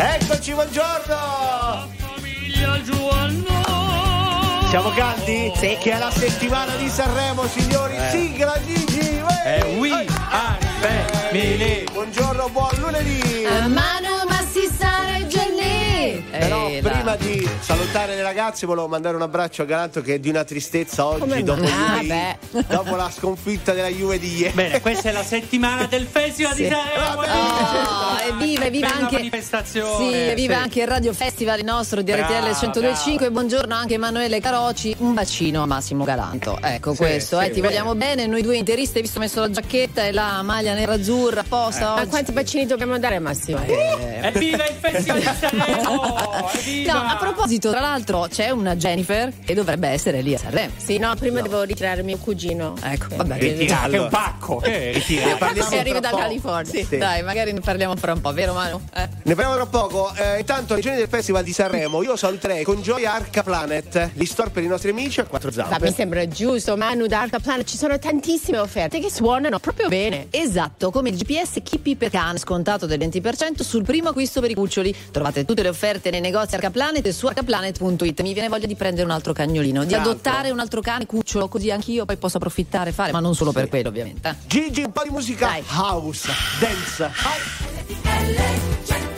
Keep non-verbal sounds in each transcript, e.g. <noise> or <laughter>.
Eccoci, buongiorno! Famiglia Giovanno. Siamo caldi? Sì. Che è la settimana di Sanremo, signori. Sigla Gigi! uè! Eh, we are family. Buongiorno, buon lunedì! Gelli. Però Eh, prima di salutare le ragazze volevo mandare un abbraccio a Galanto che è di una tristezza oggi dopo? Ah, beh. dopo la sconfitta della Juve di ieri. Bene, questa è la settimana del Festival di Sanremo. Oh, evviva, evviva Bella anche manifestazione. Sì, evviva Sì. anche il Radio Festival nostro di RTL Brava, 1025. Buongiorno anche Emanuele Caroci. Un bacino a Massimo Galanto. Ecco questo, sì, eh, ti bene. vogliamo bene. Noi due interiste, visto messo la giacchetta e la maglia nera-azzurra apposta Ma oggi. quanti bacini dobbiamo dare Massimo? Evviva il Festival di Sanremo! <laughs> Evviva! No, a proposito, tra l'altro c'è una Jennifer che dovrebbe essere lì a Sanremo. Sì, no, prima devo ritirare mio cugino. Ecco, vabbè. Ritirate un pacco. Eh, ritirate. parliamo Se arriva da. California. Sì, Sì. dai, magari ne parliamo fra un po', vero Manu? Eh. Ne parliamo tra poco. Eh, intanto, nei giorni del Festival di Sanremo, io saluterei con gioia Arca Planet, gli store per i nostri amici a quattro Ma mi zampe. sembra giusto, Manu da Arca Planet ci sono tantissime offerte che suonano proprio bene. Esatto, come il GPS Chippi per cane scontato del 20% sul primo acquisto per i cuccioli. Trovate tutte le offerte nei negozi Arcaplanet e su arcaplanet.it. Mi viene voglia di prendere un altro cagnolino, di l'altro. adottare un altro cane cucciolo, così anch'io poi posso approfittare e fare, ma non solo per quello, ovviamente. Gigi, un po' di musica Dai. house, dance. When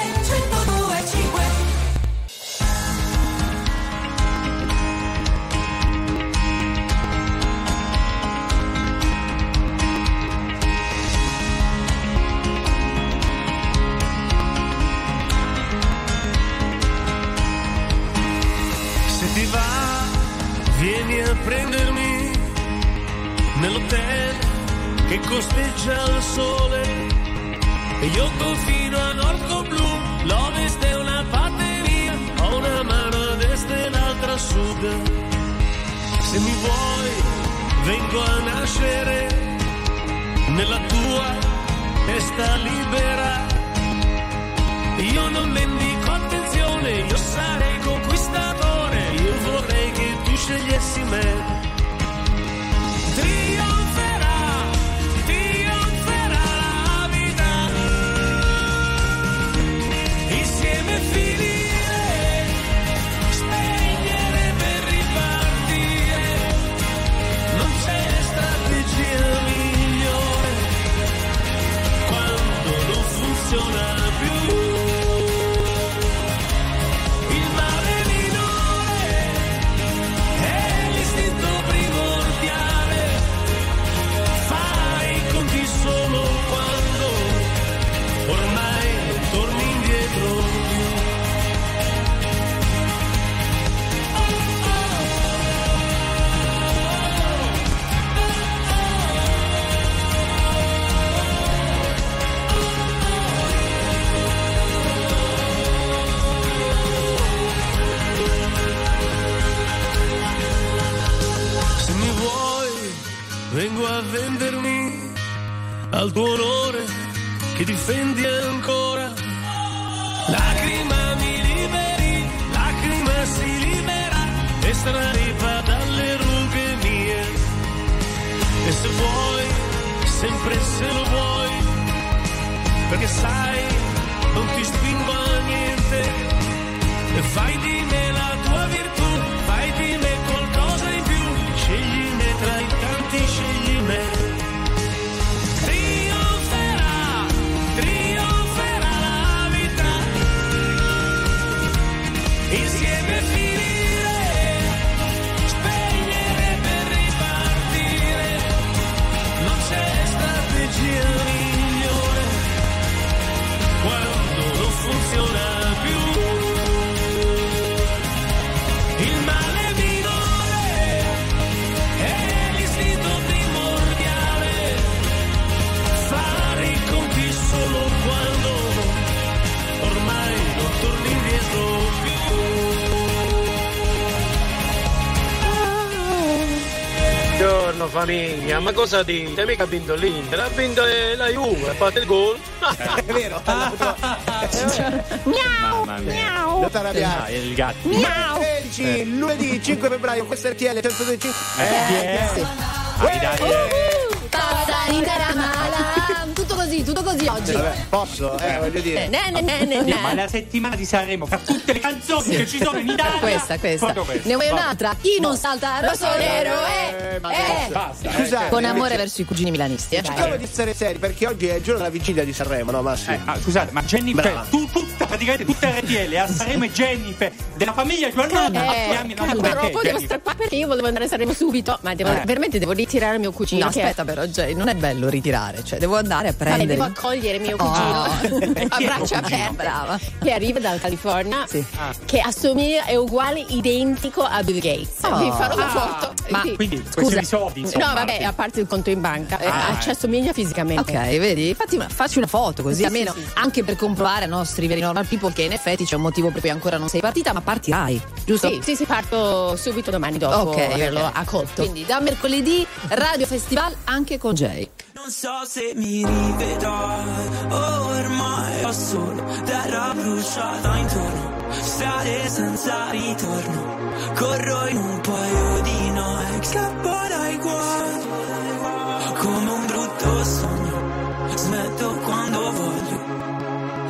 vengo a nascere nella tua testa libera. Io non mendico attenzione, io sarei conquistatore, io vorrei che tu scegliessi me. Vengo a vendermi al tuo onore che difendi ancora. Lacrima mi liberi, lacrima si libera e straripa dalle rughe mie. E se vuoi, sempre se lo vuoi, perché sai, non ti spingo a niente. E fai di me Buongiorno famiglia, ma cosa dite? Mica ha vinto l'Inter, ha vinto eh, la Juve, ha fatto il gol. È vero. <laughs> Mamma mia. Non t'arrabbiare. Ah, è il gatto. Miau. 13, lunedì 5 febbraio, questo è RTL 125. Eh, sì. Dai, dai, Eh, Passa in caramala. Tutto così, tutto così oggi. Vabbè, posso? Eh, voglio dire. Ne, ne, ne, ne, ne. Ma la settimana di Sanremo, fra tutte le canzoni che ci sono in Italia, Questa, questa. questa. Ne vuoi Va. un'altra? Chi non salta rosso nero? Eh, ma eh. Basta. eh. Scusate, Con amore invece- verso i cugini milanisti. Eh. Cerchiamo di stare seri perché oggi è il giorno della vigilia di Sanremo, no Massimo? Eh, ah, scusate, ma Jennifer, tu, tutta, praticamente tutta RTL a Sanremo e Jennifer della famiglia Giovanna Eh, chiami la calma, perché, però poi devo strappare perché io volevo andare a Saremo subito, ma devo, Eh. veramente devo ritirare mio cugino. No, aspetta però, Jay, non è bello ritirare, cioè devo andare a prendere. devo accogliere mio Oh. <laughs> cugino a è tuo braccia aperte Brava. che arriva dalla California Sì. che assomiglia è uguale identico a Bill Gates Oh. vi farò una Ah, foto ma- Sì. Quindi, Scusa. soldi, insomma. no vabbè a parte il conto in banca eh, Ah, ci eh. assomiglia fisicamente Ok, vedi? Fatti una, facci una foto così Sì, almeno sì, sì. anche per comprovare ai nostri veri normal people che in effetti c'è un motivo per cui ancora non sei partita, ma partirai, giusto? sì, sì, sì, parto subito domani dopo Ok, averlo ok. accolto. Quindi da mercoledì Radio Festival anche con Jay. Non so se mi rivedrai, ormai ho solo terra bruciata intorno, strade senza ritorno, corro in un paio di noi, scappo dai guai, come un brutto sogno, smetto quando voglio.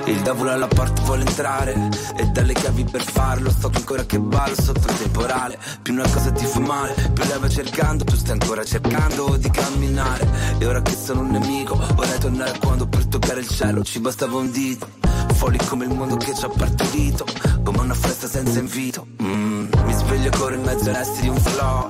Il diavolo alla porta vuole entrare. E dalle chiavi per farlo. Sto ancora che ballo sotto il temporale. Più una cosa ti fa male. Più lei va cercando Tu stai ancora cercando di camminare. E ora che sono un nemico Vorrei tornare quando per toccare il cielo Ci bastava un dito. Folli come il mondo che ci ha partorito. Come una festa senza invito. Mm, Mi sveglio ancora in mezzo resti di un flow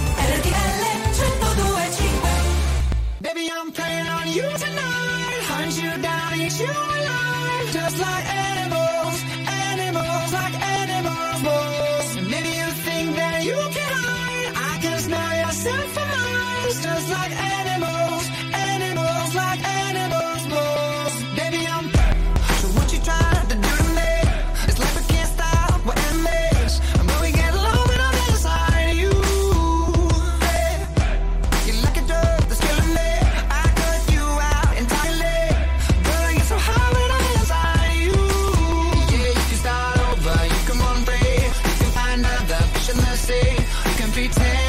every 10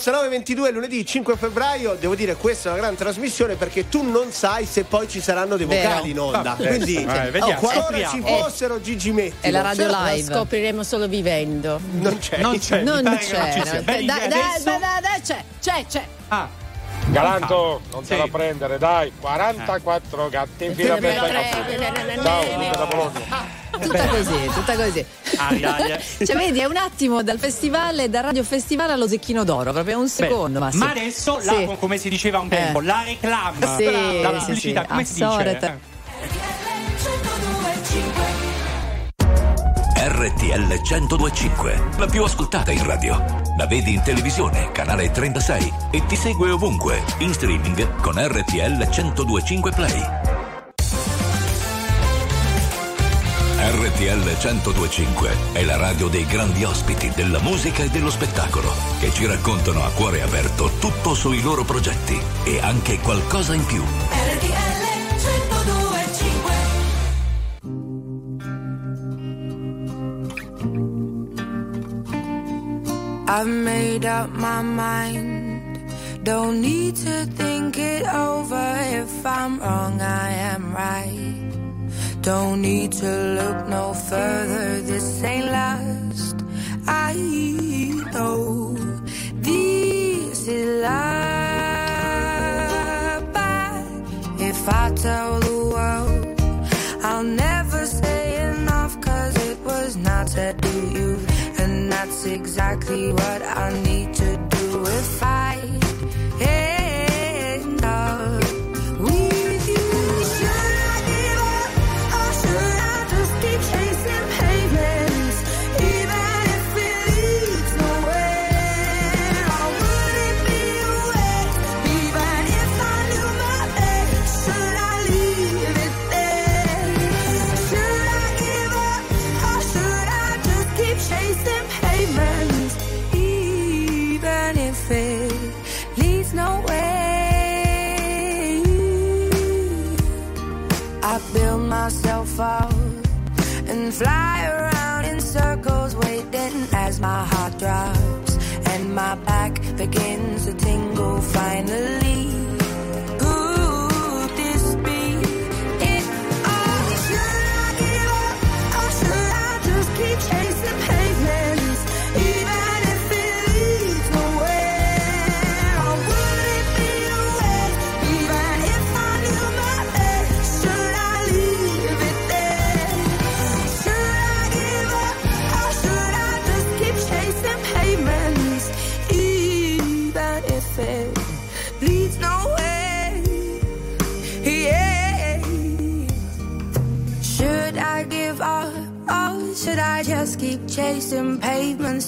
Forza 922 lunedì 5 febbraio, devo dire questa è una gran trasmissione perché tu non sai se poi ci saranno dei vocali Vero. in onda. Vabbè. Quindi Vabbè, oh, qualora ci fossero eh. Gigi Metti. È la radio live. La scopriremo solo vivendo. Non c'è. Non c'è. Non c'è. Non c'è. Dai, dai, dai, c'è, c'è, c'è. Ah. Galanto, ah. non sì. te la prendere, dai. 44 gatti in eh. fila per la Ciao, da Bologna tutta così, tutta così. Ah, <laughs> cioè, vedi, è un attimo dal festival, dal radio festival allo zecchino d'oro, proprio un secondo. Ma, ma adesso, la, come si diceva un tempo, eh. la reclama, sì, la, la pubblicità, sì, come si dice? Eh. RTL 1025, la più ascoltata in radio. La vedi in televisione, canale 36 e ti segue ovunque, in streaming con RTL 1025 Play. RTL 1025 è la radio dei grandi ospiti della musica e dello spettacolo che ci raccontano a cuore aperto tutto sui loro progetti e anche qualcosa in più. RTL 1025 I've made up my mind. Don't need to think it over. If I'm wrong I am right. Don't need to look no further. This ain't last. I know this is love. But if I tell the world, I'll never say enough. Cause it was not said to you. And that's exactly what I need to do if I begins to tingle. Finally,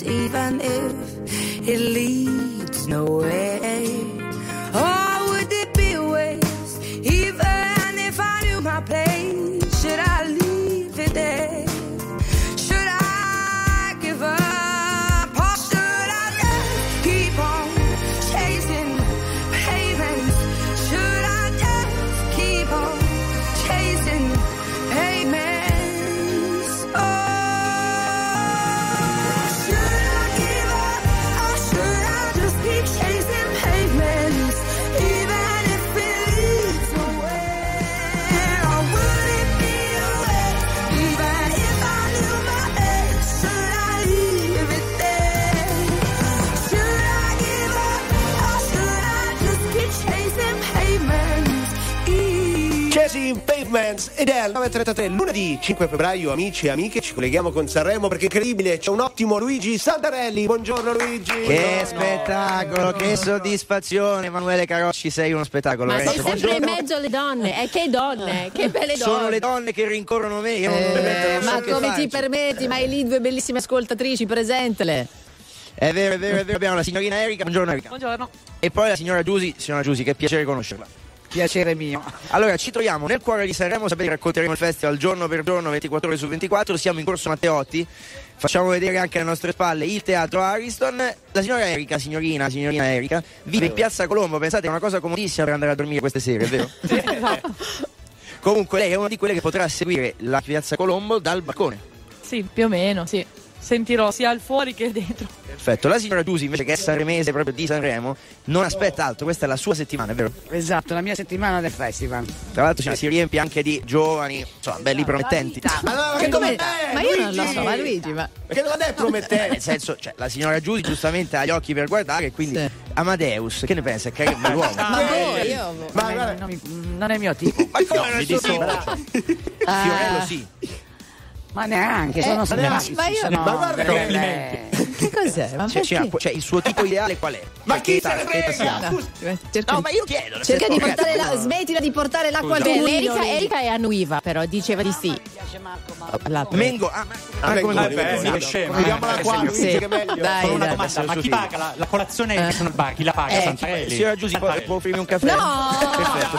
even if it leads nowhere? Ed è al 9.33 lunedì 5 febbraio amici e amiche ci colleghiamo con Sanremo perché incredibile c'è un ottimo Luigi Sandarelli buongiorno Luigi Che spettacolo, che soddisfazione, Emanuele Carocci, sei uno spettacolo. Ma sei sempre in mezzo alle donne. E che donne, che belle donne. Sono le donne che rincorrono me, io non, veramente non so ma che come ti permetti? Ma hai lì due bellissime ascoltatrici, presentele. È vero, è vero, è vero, abbiamo la signorina Erika, buongiorno Erika. Buongiorno. E poi la signora Giusi, signora Giusi, che piacere conoscerla. Piacere mio. Allora, ci troviamo nel cuore di Sanremo, sapete, racconteremo il festival giorno per giorno, 24 ore su 24, siamo in Corso Matteotti, facciamo vedere anche alle nostre spalle il teatro Ariston. La signora Erika, signorina, signorina Erika, vive in Piazza Colombo, pensate, è una cosa comodissima per andare a dormire queste sere, è vero? <laughs> Comunque lei è una di quelle che potrà seguire la Piazza Colombo dal balcone. Sì, più o meno, sì. Sentirò sia al fuori che dentro. Perfetto, la signora Giusi invece che è sanremese proprio di Sanremo non aspetta altro, questa è la sua settimana, è vero? Esatto, la mia settimana del festival. Tra l'altro si- si riempie anche di giovani, insomma, belli promettenti. ma, no, Che che come- ma io non lo Luigi? so, ma Luigi, ma che domanda è promettente Nel senso, cioè, la signora Giusi giustamente ha gli occhi per guardare, quindi Amadeus, che ne pensa? È carino, bell'uomo. Ma voi, io. ma non, non mi- non è il mio tipo. Ma come non è il suo tipo? Ah. Fiorello sì. Ma neanche, sono Eh, simpatici. ma io- sono ma guarda che belle. Che cos'è? Ma Cioè, cioè, cioè, il suo tipo ideale qual è? ma Cioè, chi se ne frega? Scusa, Cerca, No, ma io chiedo. cerca di portare la, no. smettila di portare l'acqua al Beh, mulino. Erika. Erika è annuiva, però diceva di sì. La- Mengo, ah, ma- Ah, vai, Mengoni. che scema, Vediamola eh, qua Sì. che è meglio Dai, una domanda, ma chi paga la, la colazione? Chi la paga? Eh, Santarelli? signora Giusi, può, può offrirmi un caffè? No! Perfetto,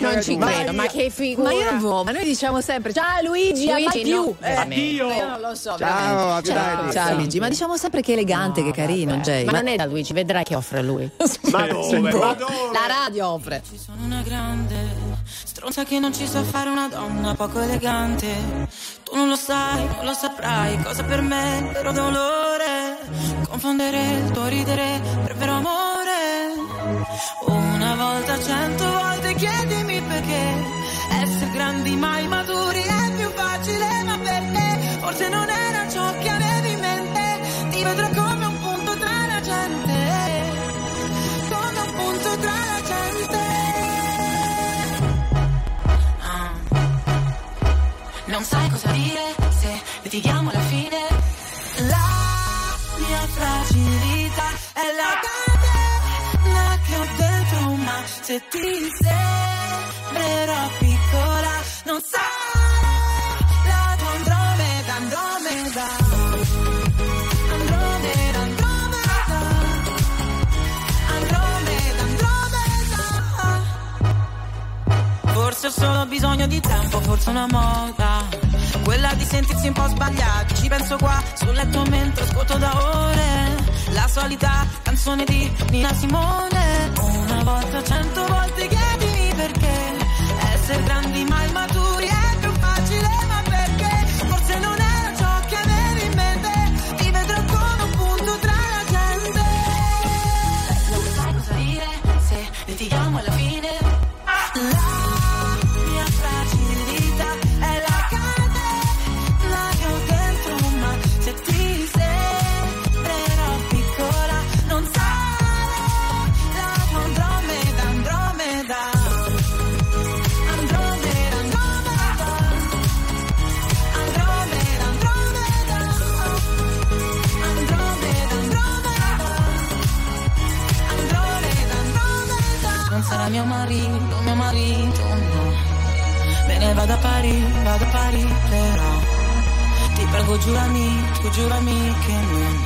Non ci credo, ma che figura. Ma io non vo- ma noi diciamo sempre ciao Luigi, a più. Addio. Io non lo so. Ciao, ciao, ciao, Luigi. Ma diciamo sempre che elegante, no, che carino. Jay. Ma non è da Luigi, vedrai che offre lui. <laughs> ma dove? Ma dove? La radio offre. Ci sono una grande stronza che non ci sa fare una donna poco elegante. Tu non lo sai, non lo saprai cosa per me, vero dolore. Confondere il tuo ridere per vero amore. Una volta, cento volte chiedimi perché. Essere grandi mai maturi eh forse non era ciò che avevi in mente, ti vedrò come un punto tra la gente, come un punto tra la gente. Ah. Non sai cosa dire se litighiamo alla fine. La mia fragilità è la catena che ho dentro, ma se ti sembrerò piccola, non sai. bisogno di tempo, forse una moda. Quella di sentirsi un po' sbagliati. Ci penso qua sul letto mentre scuoto da ore. La solita canzone di Nina Simone. Una volta, cento volte chiedimi perché. Essere grandi ma immaturi Bravo, giurami, tu giurami che non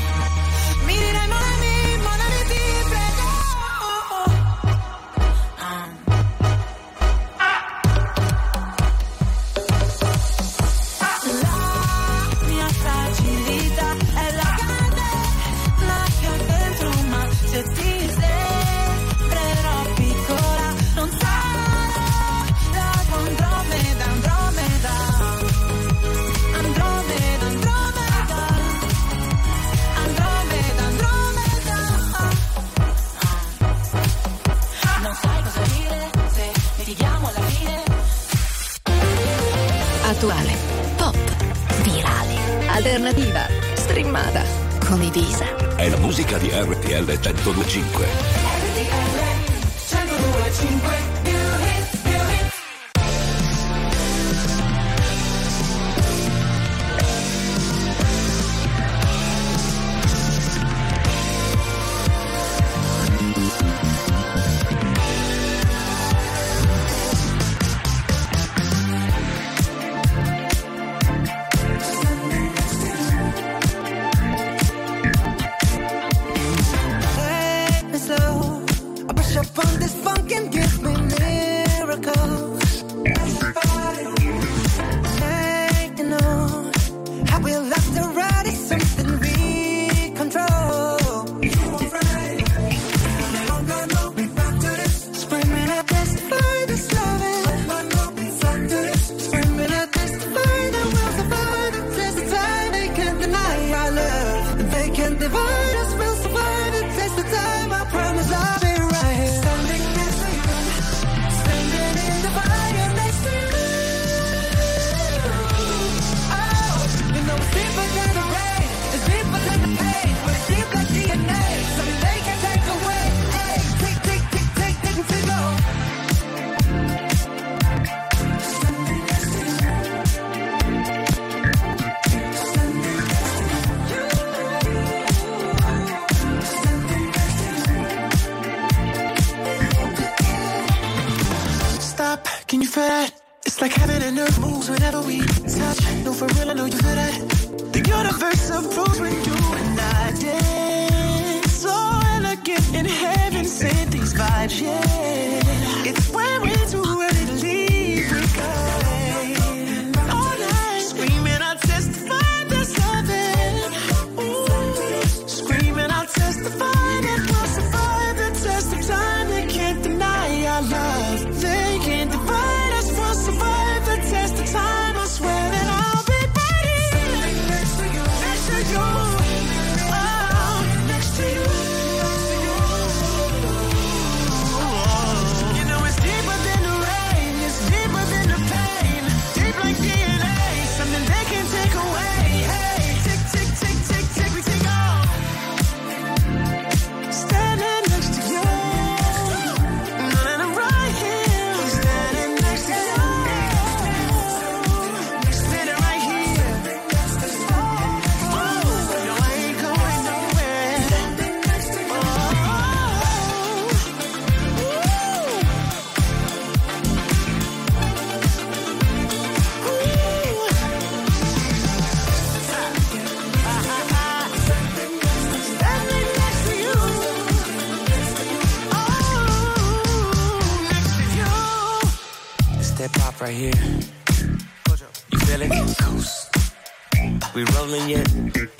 we rolling yet?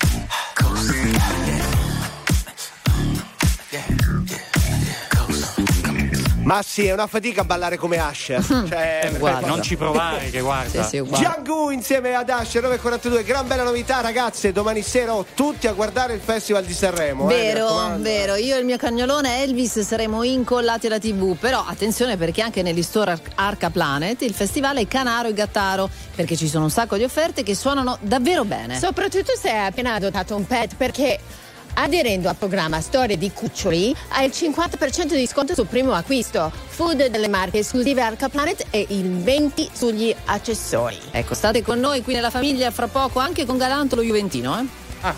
Ma sì, è una fatica ballare come Asher. <laughs> cioè, non ci provare, che guarda. sì, sì, Giangu insieme ad Asher 942, gran bella novità, ragazze. Domani sera tutti a guardare il Festival di Sanremo. Eh, vero, eh, vero. Io e il mio cagnolone Elvis saremo incollati alla TV. Però attenzione perché anche negli store Arca Planet il festival è Canaro e Gattaro, perché ci sono un sacco di offerte che suonano davvero bene. Soprattutto se hai appena adottato un pet, perché Aderendo al programma Storie di Cuccioli hai il 50% di sconto sul primo acquisto. Food delle marche esclusive Arca Planet e il 20% sugli accessori. Ecco, state con noi qui nella famiglia fra poco anche con Galantolo Juventino, eh? Ah.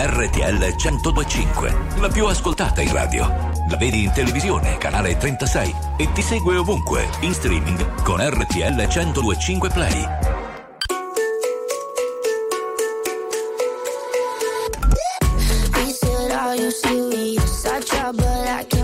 RTL 1025, la più ascoltata in radio. La vedi in televisione, canale 36 e ti segue ovunque, in streaming con RTL 1025 Play. but I can't.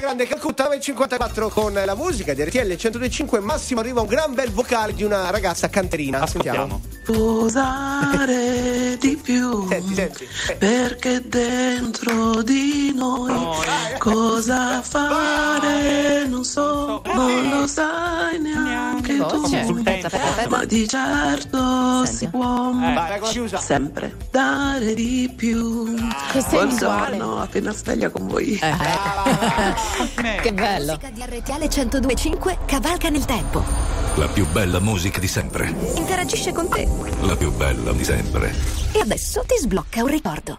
Grande Calcutta 954 con la musica di RTL 1025. Massimo arriva un gran bel vocale di una ragazza canterina. Sentiamo. Posare di più Senti, senti. perché dentro di noi cosa fare non so, non lo sai neanche tu, ma di certo si può sempre dare di più. Buongiorno, appena sveglia con voi. Che bello. Musica di RTL 1025 cavalca nel tempo. La più bella musica di sempre. Interagisce con te. La più bella di sempre. E adesso ti sblocca un ricordo.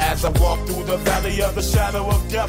As I walk through the valley of the shadow of death,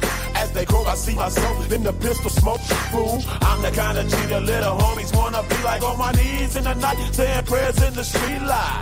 As they grow, I see myself in the pistol smoke. Fool, I'm the kind of the little homies wanna be like on my knees in the night, saying prayers in the street light.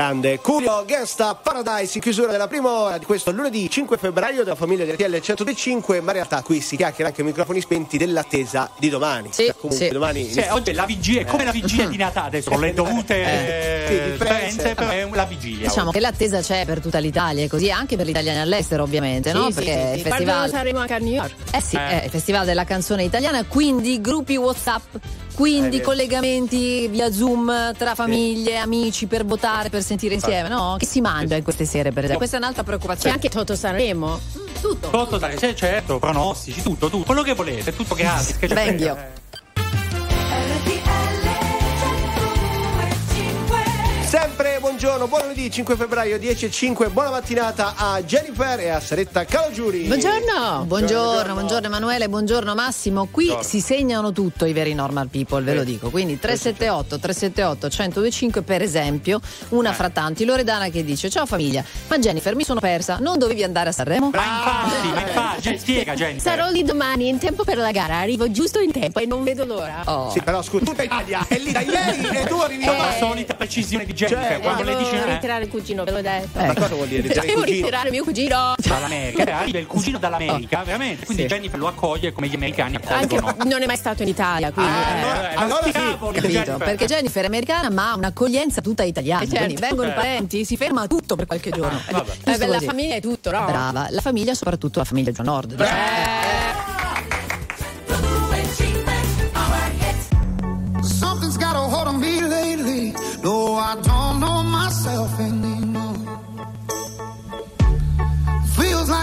Grande Curio Gangsta Paradise in chiusura della prima ora di questo lunedì 5 febbraio della famiglia di RTL 105 ma in realtà qui si chiacchiera anche a microfoni spenti dell'attesa di domani Sì, Cioè, comunque sì. domani Cioè, oggi è la vigilia, è come la vigilia di Natale, adesso con le dovute Eh, eh, sì, differenze. però è la vigilia. Diciamo che l'attesa c'è per tutta l'Italia e così anche per gli italiani all'estero ovviamente, no? Sì, sì, Perché sì, sì. Festival saremo anche a New York. Eh sì, Eh. è il festival della canzone italiana, quindi gruppi WhatsApp, Eh, quindi vero. collegamenti via Zoom tra famiglie, amici per votare, per sentire insieme, no? Che si mangia in queste sere, per esempio? Questa è un'altra C'è preoccupazione. anche Toto Sanremo. Tutto. Tutto, dai, sì, certo, pronostici, tutto, tutto, quello che volete, tutto gratis. Che c'è Venghio. Buongiorno buon lunedì 5 febbraio 10 e 5, buona mattinata a Jennifer e a Saretta Calogiuri. Buongiorno. buongiorno, buongiorno Emanuele, buongiorno Massimo. Qui Buongiorno. si segnano tutto i veri normal people, ve lo dico. Quindi 378 378 1025 per esempio, una fra tanti. Loredana che dice "Ciao famiglia, ma Jennifer mi sono persa, non dovevi andare a Sanremo?" Infatti, ma infatti, spiega Jennifer. Sarò lì domani in tempo per la gara, arrivo giusto in tempo e non vedo l'ora. Oh. Sì, però scusa, tutta Italia è lì da ieri e tu arrivi La domani. solita precisione di Jennifer, Cioè, quando Devo dice eh, ritirare il cugino, ve l'ho detto. Ma cosa vuol dire? ritirare il Devo <laughs> cugino? ritirare mio cugino. dall'America, eh, arriva il cugino dall'America, veramente. Quindi Jennifer lo accoglie come gli americani Anche accolgono. non è mai stato in Italia, quindi. Ah, eh. allora- sì, Capito? Jennifer. Perché Jennifer è americana ma ha un'accoglienza tutta italiana. Eh, certo. Quindi vengono i parenti, si ferma tutto per qualche giorno. Ah, vabbè. Eh, beh, la famiglia è tutto, no? Brava, la famiglia, soprattutto la famiglia Già Nord. Something's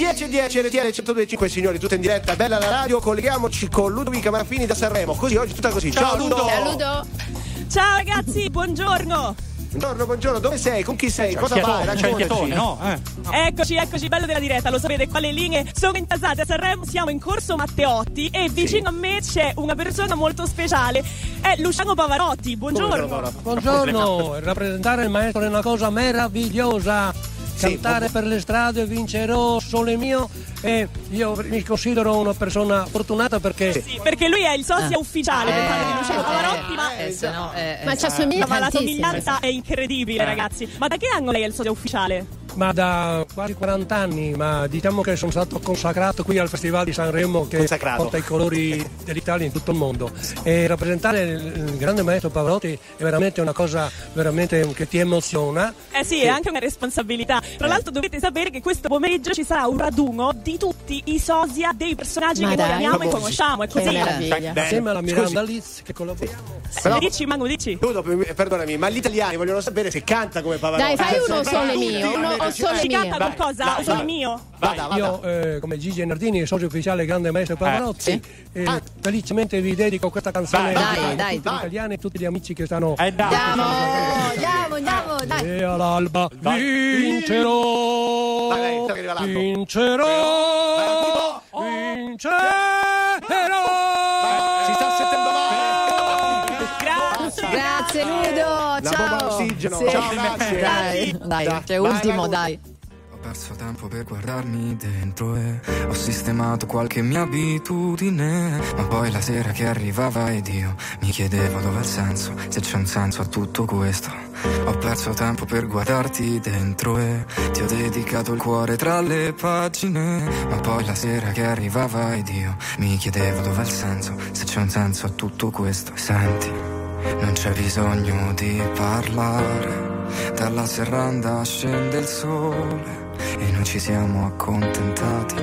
10.10 RTL 125 signori, tutta in diretta, bella la radio, colleghiamoci con Ludovica Marfini da Sanremo. Così oggi tutta così. Ciao, Ciao Ludo. Ciao Ludo. Ciao ragazzi, buongiorno. Buongiorno, buongiorno, dove sei? Con chi sei? Cosa fai? Raccontaci. No, eh. no. Eccoci, eccoci, bello della diretta, lo sapete, quale linee sono intasate a Sanremo, siamo in corso Matteotti e vicino a me c'è una persona molto speciale, è Luciano Pavarotti, buongiorno. Buongiorno, rappresentare il maestro è una cosa meravigliosa. Cantare per le strade, vincerò, sole mio. E io mi considero una persona fortunata perché. Sì, perché lui è il sosia Ah. ufficiale del padre di Luciano Pavarotti, ma, Eh, no, eh, Ma eh, ci assomiglia ma la somiglianza è incredibile, Eh. ragazzi. Ma da che anno lei è il sosia ufficiale? Ma da quasi 40 anni, ma diciamo che sono stato consacrato qui al Festival di Sanremo che Consacrato. porta i colori dell'Italia in tutto il mondo. E rappresentare il, grande maestro Pavarotti è veramente una cosa veramente che ti emoziona. Eh sì, è anche una responsabilità. Tra l'altro dovete sapere che questo pomeriggio ci sarà un raduno di tutti i sosia dei personaggi Ma che noi dai. amiamo e conosciamo. È così. Assieme alla Miranda. Liz che collaboriamo. Però- Dici, Manu, dici. Ludo, per- perdonami, ma gli italiani vogliono sapere se canta come Pavarotti. Dai, fai Eh, uno tutti, mio, uno eh, o sole Ci mio. canta qualcosa? vai, o solo vai. mio? Vada, vada. Io, eh, come Gigi Nardini, socio ufficiale grande maestro Pavarotti, eh, Ah. felicemente vi dedico questa canzone Dai, a dai, tutti dai. gli italiani e tutti gli amici che stanno. Eh, dai. Andiamo, andiamo, andiamo, dai. E all'alba vincerò, Vai, dai, che arriva l'albo. vincerò, Ludo. vincerò. Messaggiano. Sì. Ciao, grazie. Dai, dai, Dai, cioè vai, ultimo, vai, dai. Ho perso tempo per guardarmi dentro e ho sistemato qualche mia abitudine. Ma poi la sera che arrivava ed io mi chiedevo dove è il senso, se c'è un senso a tutto questo. Ho perso tempo per guardarti dentro e ti ho dedicato il cuore tra le pagine. Ma poi la sera che arrivava ed io mi chiedevo dove è il senso, se c'è un senso a tutto questo. Senti, non c'è bisogno di parlare. Dalla serranda scende il sole e noi ci siamo accontentati.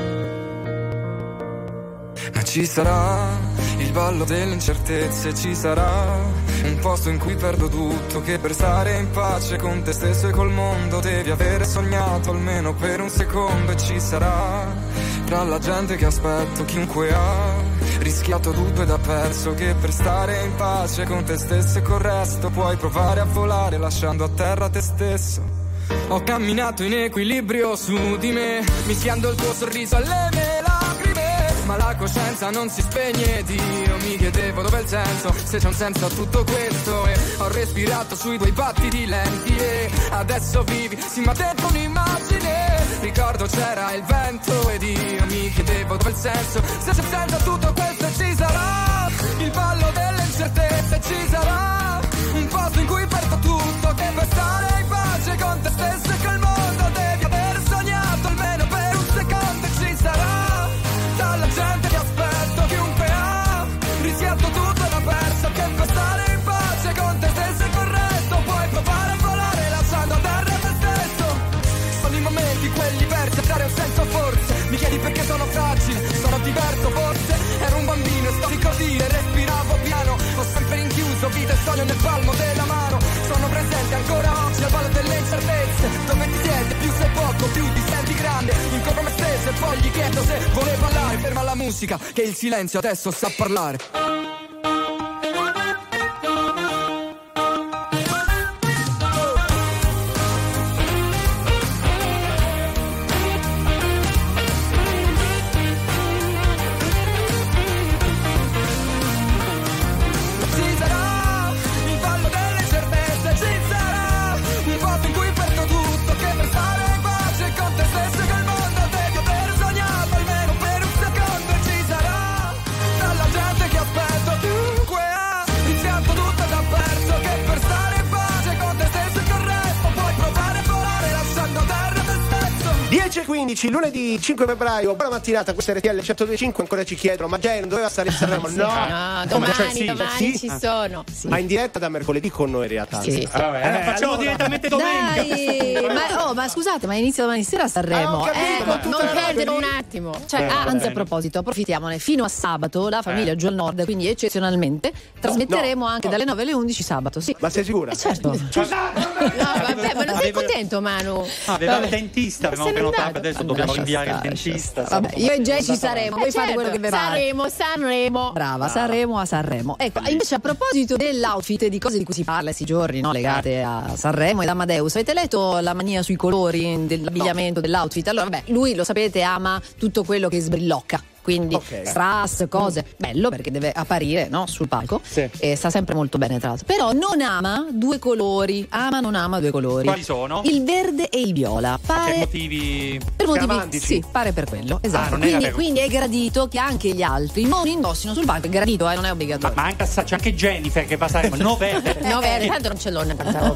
Ma ci sarà il ballo delle incertezze, ci sarà un posto in cui perdo tutto, che per stare in pace con te stesso e col mondo devi avere sognato almeno per un secondo e ci sarà tra la gente che aspetto chiunque ha rischiato tutto ed ha perso che per stare in pace con te stesso e col resto puoi provare a volare lasciando a terra te stesso. Ho camminato in equilibrio su di me, mischiando il tuo sorriso alle mie lacrime. Ma la coscienza non si spegne ed io mi chiedevo dove è il senso, se c'è un senso a tutto questo. E ho respirato sui tuoi battiti lenti e adesso vivi, sì ma dentro un'immagine. Ricordo c'era il vento ed io mi chiedevo dove il senso, se c'è senso tutto questo ci sarà. Il ballo delle incertezze ci sarà, un posto in cui perdo tutto che per stare in pace con te stesso e col diverso forse ero un bambino e sto di così e respiravo piano ho sempre rinchiuso vita e sogno nel palmo della mano. Sono presente ancora oggi al ballo delle incertezze dove ti siedi più sei poco più ti senti grande incontro me stesso e poi gli chiedo se vuole parlare. Ferma la musica che il silenzio adesso sa parlare 15 lunedì 5 febbraio. Buona mattinata, questa RTL 102.5. Ancora ci chiedono, ma Jay non doveva stare in Sanremo? No, ah, eh, no domani, cioè, sì, domani cioè, sì? ci sono. Sì. Ma in diretta da mercoledì con noi in realtà. Sì, sì. Ah, allora, eh, eh, facciamo allora. direttamente domenica. Dai, ma, oh, ma, scusate, ma inizia domani sera a Sanremo. Ah, eh, ma non perdere un attimo. Eh, cioè, eh, ah, anzi, a proposito, approfittiamone. Fino a sabato la famiglia eh. Giù al Nord, quindi eccezionalmente, trasmetteremo no, anche no. dalle 9 alle 11 sabato. Sì. Ma sei sicura? certo. Scusate! No, vabbè, ma non sei contento, Manu. Aveva il dentista, avevamo prenotato andato. adesso dobbiamo Lascia rinviare il stare, dentista. Vabbè, io e Jay ci saremo, Eh, voi fate certo. quello che vi pare. Sanremo, Sanremo. Brava, Sanremo a Sanremo. Ecco, invece a proposito dell'outfit e di cose di cui si parla questi giorni, no, legate a Sanremo ed Amadeus, avete letto la mania sui colori dell'abbigliamento, dell'outfit? Allora, vabbè, lui lo sapete, ama tutto quello che sbrillocca. Quindi Ok. strass, cose, bello perché deve apparire no, sul palco Sì. e sta sempre molto bene tra l'altro. Però non ama due colori, ama non ama due colori. Quali sono? Il verde e il viola. Per Pare motivi per motivi Scaramantici. sì, pare per quello. Esatto. non era quindi, per- quindi è gradito che anche gli altri non indossino sul palco, è gradito, eh, non è Ma, obbligatorio. ma anche, c'è anche Jennifer che va a Sanremo, <laughs> no verde. No, vero, tanto non ce l'ho nel pantalone.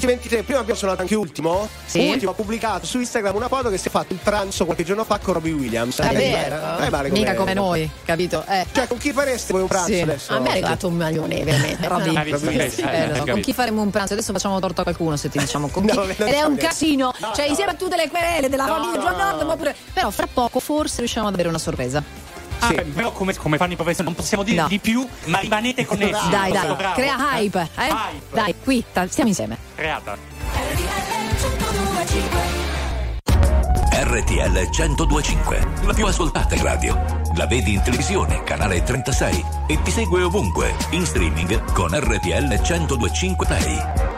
1023, prima abbiamo suonato anche ultimo. Sì. Ultimo ha pubblicato su Instagram una foto che si è fatto il pranzo qualche giorno fa con Robbie Williams. È Eh, vero, eh, vale mica come- noi, capito? Eh. Cioè, con chi fareste voi un pranzo Sì. adesso? A me è arrivato un maglione, veramente. Visto? Robby, Eh, sì, eh, con chi faremo un pranzo? Adesso facciamo torto a qualcuno se ti diciamo con <laughs> chi. No, Ed è un casino, cioè insieme a tutte le querele della No, famiglia no, no. pure- però fra poco forse riusciamo ad avere una sorpresa. Ah, beh, però come, come fanno i professori non possiamo dire No. di più, ma rimanete connessi. Dai, dai, Bravo, crea hype, eh? Hype. Dai, qui ta- stiamo insieme. Creata. RTL 1025, la più ascoltata in radio. La vedi in televisione, canale 36 e ti segue ovunque, in streaming con RTL 1025 Play.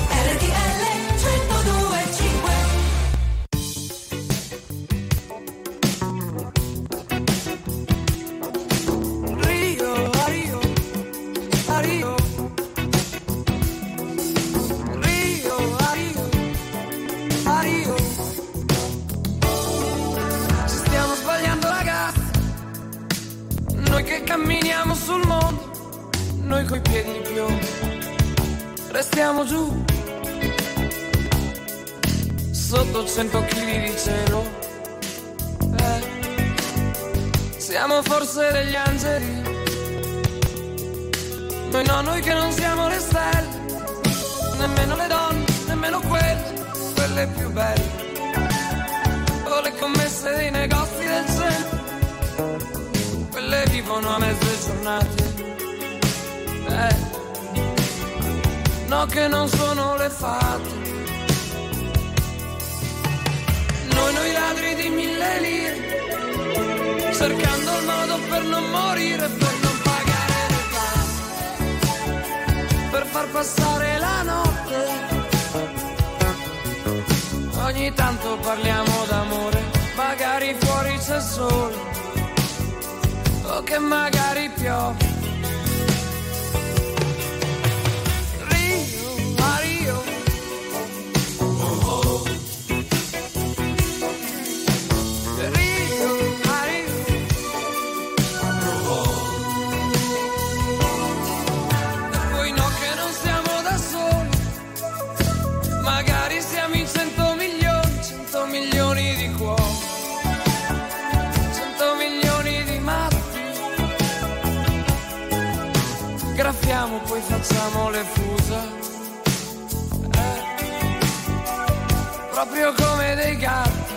Proprio come dei gatti.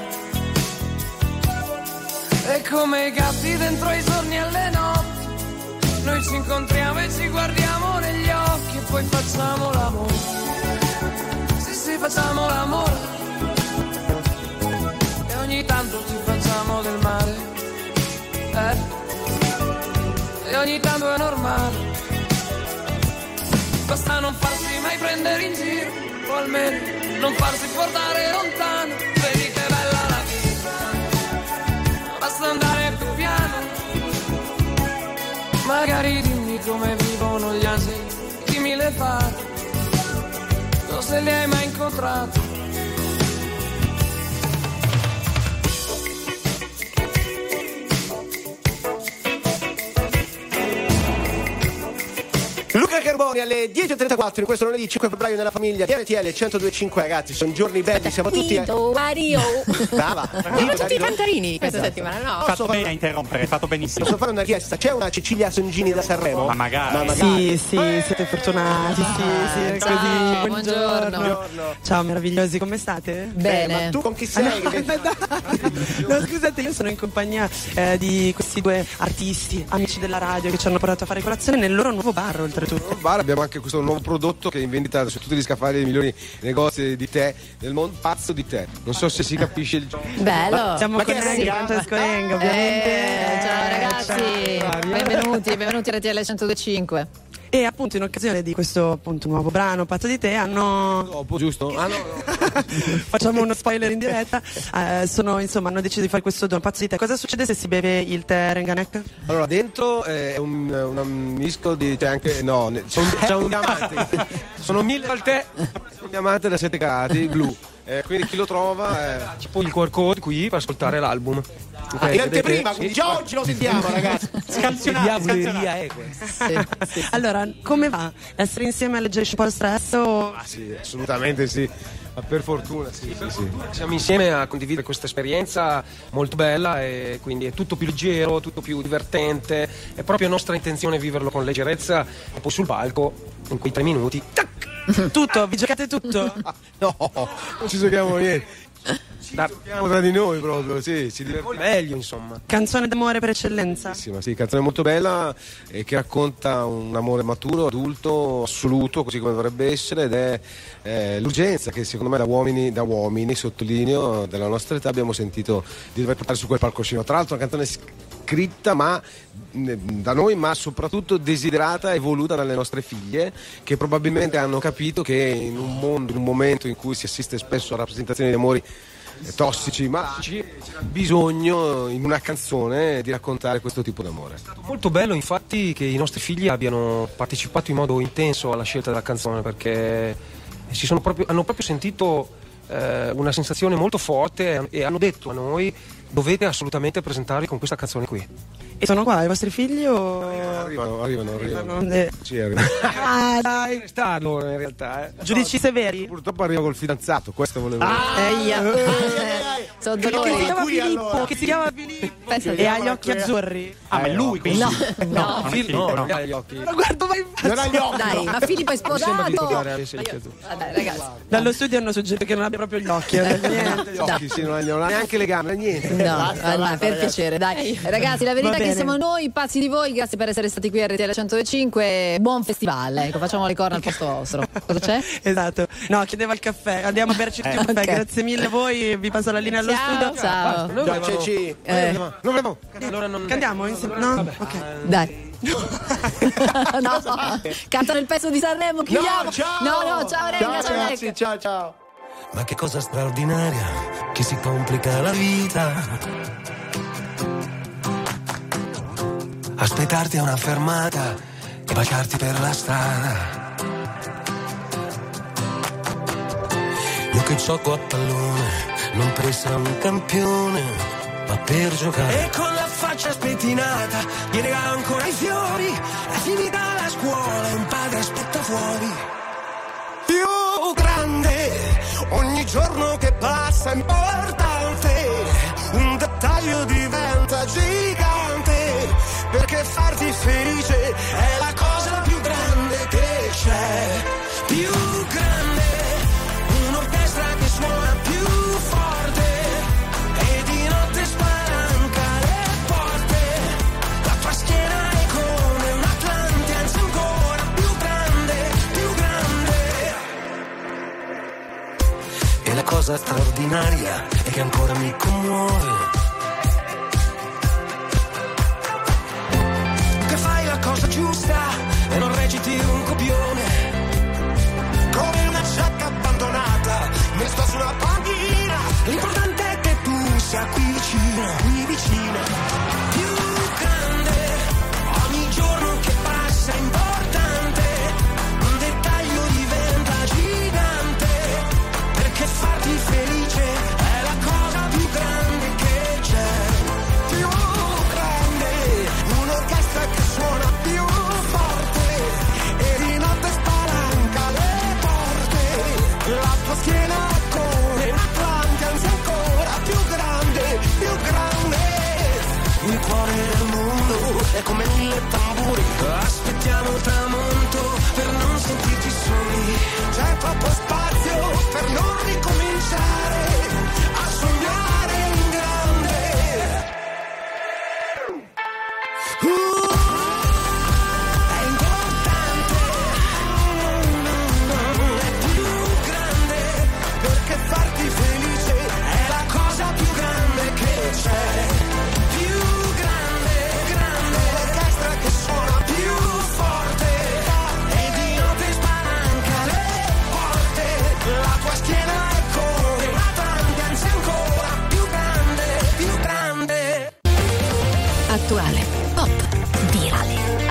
E come i gatti dentro i giorni alle notti, noi ci incontriamo e ci guardiamo negli occhi e poi facciamo l'amore. Sì, sì, facciamo l'amore. E ogni tanto ci facciamo del male. Eh. E ogni tanto è normale. Basta non farsi mai prendere in giro, o almeno non farsi portare lontano. Vedi che bella la vita basta andare più piano. Magari dimmi come vivono gli angeli, dimmi le fate, non se li hai mai incontrati. Meloni alle 10.34 in questo lunedì 5 febbraio nella famiglia di RTL 1025 ragazzi, sono giorni belli, siamo tutti... Guido, Mario. Brava. Abbiamo tutti i cantarini questa Esatto. settimana, no? Fatto bene a interrompere, fatto benissimo. Posso fare una richiesta? C'è una Cecilia Songini da Sanremo? Ma magari. Ma magari. Sì, sì, siete fortunati, sì, sì, è Ciao, così. buongiorno. Ciao meravigliosi, come state? Bene. Eh, ma tu con chi sei? <laughs> No, scusate, io sono in compagnia eh, di questi due artisti, amici della radio, che ci hanno portato a fare colazione nel loro nuovo bar, oltretutto. Bar abbiamo anche questo nuovo prodotto che è in vendita su tutti gli scaffali dei migliori negozi di tè del mondo pazzo di tè non so se si capisce il gioco Bello. Siamo Ma con Enrico sei? Francesco Enga, ovviamente. Eh, ciao ragazzi, benvenuti, benvenuti a RTL 1025. E appunto in occasione di questo appunto nuovo brano Pazzo di te hanno dopo giusto? ah no, <laughs> facciamo uno spoiler in diretta. Eh, sono insomma hanno deciso di fare questo dono Pazzo di te cosa succede se si beve il tè Renganek? allora dentro è un, un misco di c'è anche no c'è un diamante. <laughs> Sono mille al tè. un diamante da 7 carati blu Eh, quindi chi lo trova eh, c'è poi il QR code qui per ascoltare l'album Ok, Ah, in vedete? anteprima, Sì. quindi già oggi lo sentiamo ragazzi. Che diavoleria è questa? allora come va? essere insieme alleggerisce un po' il stress o Ah, sì, assolutamente sì. Ma per fortuna, sì, sì, sì. Siamo insieme a condividere questa esperienza molto bella e quindi è tutto più leggero, tutto più divertente. È proprio nostra intenzione viverlo con leggerezza e poi sul palco, in quei tre minuti, tac! Tutto vi giocate tutto? <laughs> no, non ci giochiamo niente. Ci giochiamo tra di noi proprio, sì, ci divertiamo meglio insomma. canzone d'amore per eccellenza Bellissima, sì, canzone molto bella eh, che racconta un amore maturo, adulto, assoluto, così come dovrebbe essere ed è eh, l'urgenza che secondo me da uomini, da uomini, sottolineo, della nostra età abbiamo sentito di dover portare su quel palcoscenico. Tra l'altro una canzone scritta ma, da noi ma soprattutto desiderata e voluta dalle nostre figlie che probabilmente hanno capito che in un mondo, in un momento in cui si assiste spesso a rappresentazioni di amori tossici, ma c'è bisogno in una canzone di raccontare questo tipo d'amore. Molto bello infatti che i nostri figli abbiano partecipato in modo intenso alla scelta della canzone perché si sono proprio- hanno proprio sentito eh, una sensazione molto forte e hanno detto a noi dovete assolutamente presentarvi con questa canzone qui. E sono qua i vostri figli o Arrivano, arrivano, arrivano. Eh. Sì, arrivano. <laughs> ah dai Sta loro in realtà. Eh. giudici severi Purtroppo arriva col fidanzato, questo volevo Eia. Sono che si dolori. chiama Filippo che si chiama Filippo e ha gli occhi azzurri Ah, ma è lui quindi? No, no, no. non Filippo Filippo, non no. ha gli occhi. ma guarda vai in faccia. Non ha gli occhi. Dai, ma Filippo è Mi sembra di sposato. tu. Vabbè, ragazzi. dallo studio hanno suggerito che non abbia proprio gli occhi eh, niente Gli occhi, sì, non ha, non ha neanche le gambe, niente. No, allora, per piacere, dai. Ragazzi, la verità che. Siamo noi pazzi di voi, grazie per essere stati qui a RTL 105. Buon festival, ecco, facciamo le corna al posto vostro. Cosa c'è? <laughs> esatto no chiedeva il caffè andiamo a berci tutti un caffè ok. grazie mille a voi vi passo la linea allo Ciao, studio ciao. Ciao volevamo- Ceci. Eh, Non volevo. Allora non... cantiamo insieme no? ok dai. <laughs> no, cantano il pezzo di Sanremo, chiudiamo. No, ciao. No, no, ciao Renga, Ciao ciao ragazzi, Renga. ciao ciao. Ma che cosa straordinaria che si complica la vita. Aspettarti a una fermata e baciarti per la strada. Io che gioco a pallone, non essere un campione, ma per giocare. E con la faccia spettinata, mi regala ancora i fiori, è finita la scuola e un padre aspetta fuori. Più grande, ogni giorno che passa è importante, un dettaglio diventa gigante, perché farti felice è la cosa più grande che c'è. Più grande, un'orchestra che suona più forte, e di notte spalanca le porte, la tua schiena è come un Atlante, anzi ancora più grande, più grande. E la cosa straordinaria è che ancora mi commuove. Qui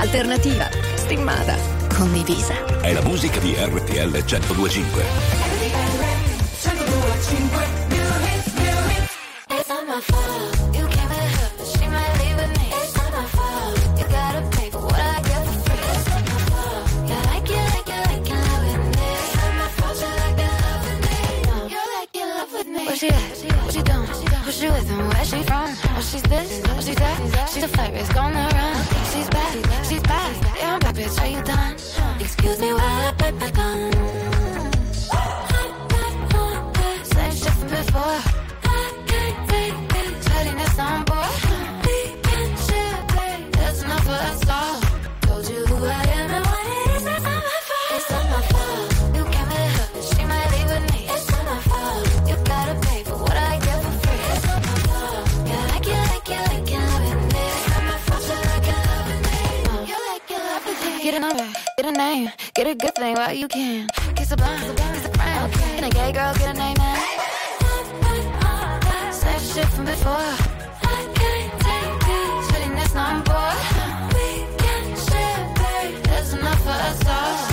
alternativa, streamata, condivisa. È la musica di RTL 1025. It's not my fault. You came with her, but she might leave with me. It's not my fault. You gotta pay for what I get for free. It's not my fault. You like it, like it, like it, love with me. It's not my fault. You like it, love with me. You like it, love with me. Where she at? What she doing? Who she with and where she from? Oh, she's this, oh, she's that. She's a flight risk on the run. Name, get a good thing while you can. Kiss a blind, kiss a friend. Get a gay girl, get a name man. Same shit from before. I can't take this. Feeling this number. We can share, babe. There's enough for us all.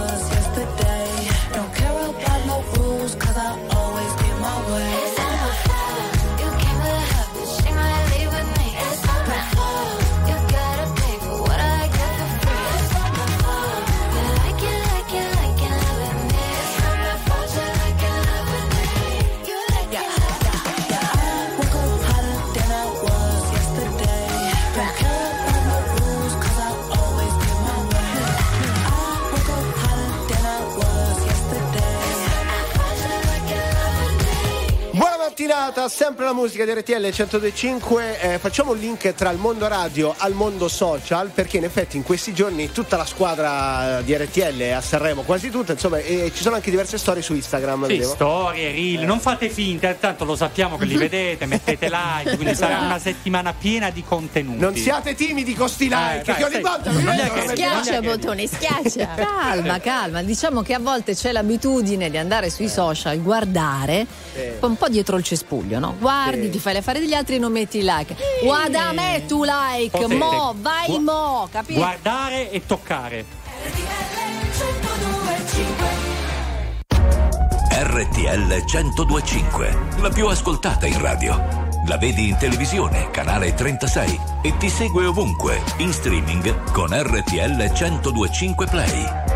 mattinata, sempre la musica di RTL 1025. Eh, facciamo un link tra il mondo radio al mondo social perché in effetti in questi giorni tutta la squadra di RTL a Sanremo, quasi tutta, insomma, e ci sono anche diverse storie su Instagram. Sì, vedevo. storie, reel, non fate finta, tanto lo sappiamo che li <laughs> vedete, mettete like, quindi sarà una settimana piena di contenuti. Non siate timidi con sti like, dai, che ogni stai- volta non mi è vedono, che- Schiaccia il bottone, schiaccia. <laughs> Calma, calma. Diciamo che a volte c'è l'abitudine di andare sui social, guardare un po' dietro il cespuglio, no? Guardi, Sì. ti fai le affari degli altri e non metti il like. Guarda a me tu like, Potete. mo, vai Gua- mo, capito? Guardare e toccare. RTL 1025, la più ascoltata in radio. La vedi in televisione, canale 36 e ti segue ovunque, in streaming con RTL 1025 Play.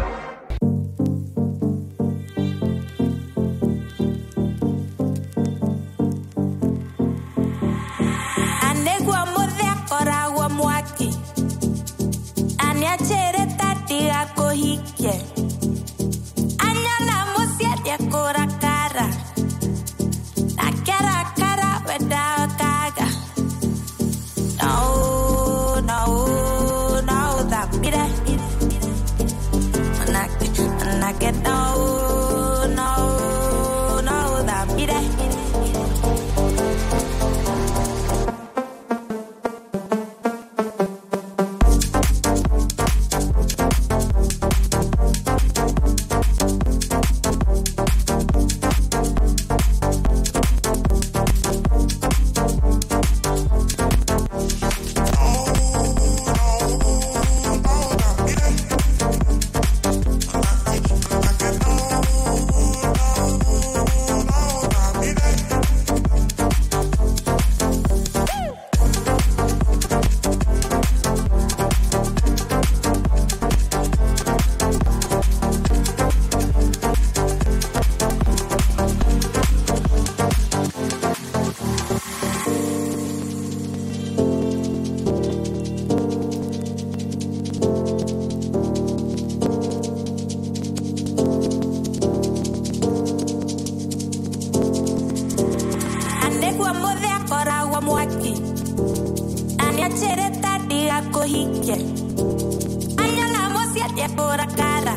Hiki. Aya la mocia de por a cara.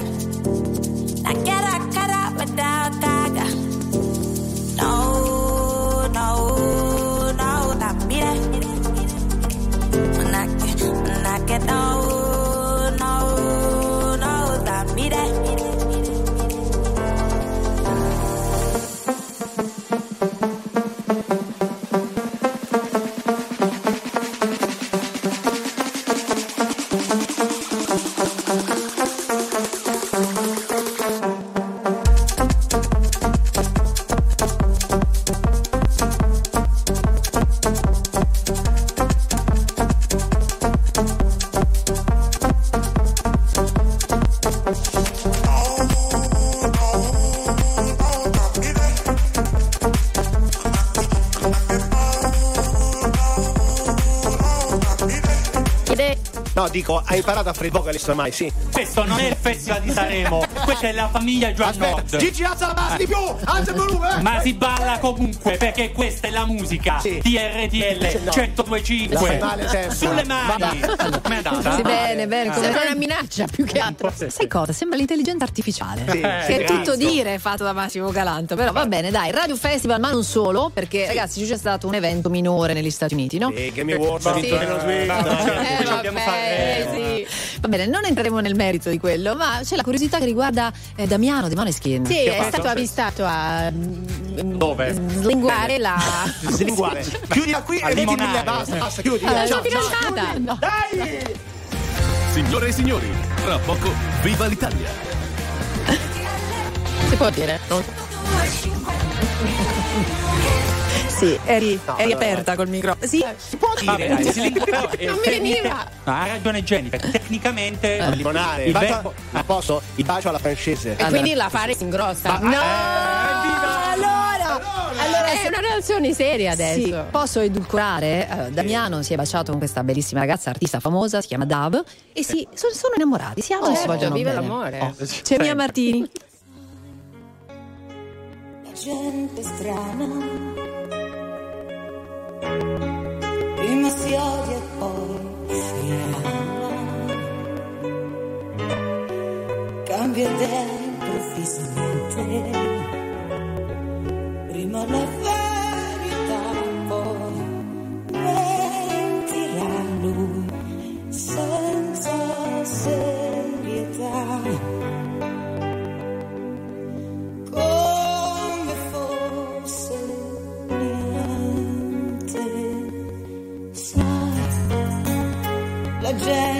La cara a cara without gaga. No, no, no, la mire. When I get, when I get no, no, dico, hai imparato a fare vocalist ormai, sì. Questo non è il festival di Sanremo, questa è la famiglia Giovannot. Gigi, alza la base di più! Alza il volume! Ma si balla comunque perché questa è la musica Sì. di RTL No. 1025. La fai male sempre. Sulle mani. Com'è andata? Sì, bene, bene. Come Sembra una minaccia più che altro. Sai cosa? Sembra l'intelligenza artificiale. Sì. che è Eh, tutto dire fatto da Massimo Galanto. Però va bene, dai, Radio Festival, ma non solo, perché ragazzi c'è stato un evento minore negli Stati Uniti, no? E Grammy Awards ha Sì. Taylor Swift. Eh, vabbè, sì. Va bene, non entreremo nel merito di quello, ma c'è la curiosità che riguarda eh, Damiano di Maneskin. Sì, è fatto? stato avvistato a mm, Dove? slinguare la. <laughs> Slinguare. Chiudila qui A e vedi limonare. basta, basta, chiudi. Allora, ciao, sono fidanzata. ciao. No. Dai! Signore e signori, tra poco viva l'Italia! Si può dire? <laughs> Sì, eri, No, eri allora, aperta col microfono. Sì, Si può Vabbè, dire. dai, si lingua- però, eh, Non mi tecnica- veniva. No, ha ragione Jennifer. Tecnicamente Eh, limonare. il Il bacio, ma posso? Il bacio alla francese. E quindi la fare si ingrossa. Ma- no! eh, allora, allora è una relazione seria adesso. Sì, posso edulcorare? Eh, Damiano si è baciato con questa bellissima ragazza, artista famosa, si chiama Dav, e si, sono, sono innamorati, si amano e si Certo, vogliono vive bene. l'amore. Oh, C'è sempre. Mia Martini. La gente strana prima si odia e poi si ama. Cambia idea improvvisamente. Prima la la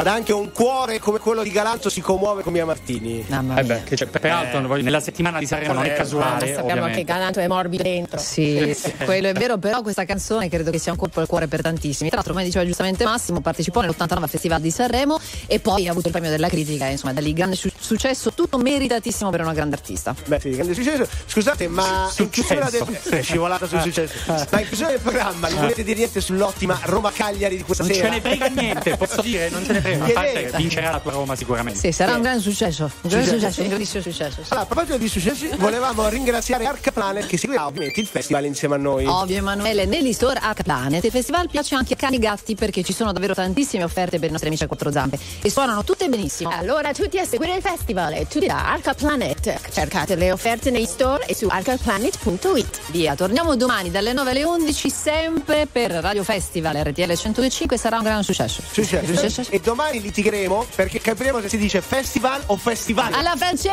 Guarda, anche un cuore come quello di Galanto si commuove con Mia Martini. Eh beh, che c'è- peraltro voglio- nella settimana di Sanremo non è casuale. sappiamo che ovviamente. Galanto è morbido dentro. Sì, sì, quello è vero, però questa canzone credo che sia un colpo al cuore per tantissimi. Tra l'altro, come diceva giustamente Massimo, partecipò nell'89 al Festival di Sanremo e poi ha avuto il premio della critica, insomma, da lì grande su- successo, tutto meritatissimo per una grande artista. Beh, sì, grande successo. Scusate, ma in chiusura del Successo. eh, scivolata sul successo. Ma in chiusura del programma non volete dire niente sull'ottima Roma Cagliari di questa Non sera? ce ne frega niente, posso dire, non ce ne frega. A parte che vincerà la tua Roma sicuramente. Sì, sarà un grande successo, un grande Successo. successo, un grandissimo successo. sì. Allora, a proposito di successi, volevamo ringraziare Arca Planet che seguirà ovviamente il festival insieme a noi. Ovvio Emanuele, negli store H Planet il festival piace anche a cani e gatti perché ci sono davvero tantissime offerte per i nostri amici a quattro zampe e suonano tutte benissimo. Allora tutti a seguire il festival e tutti da Arca Planet. Cercate le offerte nei store e su arcaplanet.it. Via, torniamo domani dalle 9 alle 11 sempre per Radio Festival RTL 105 sarà un gran successo. Successo. E domani litigheremo perché capiremo se si dice festival o festival. Alla francese!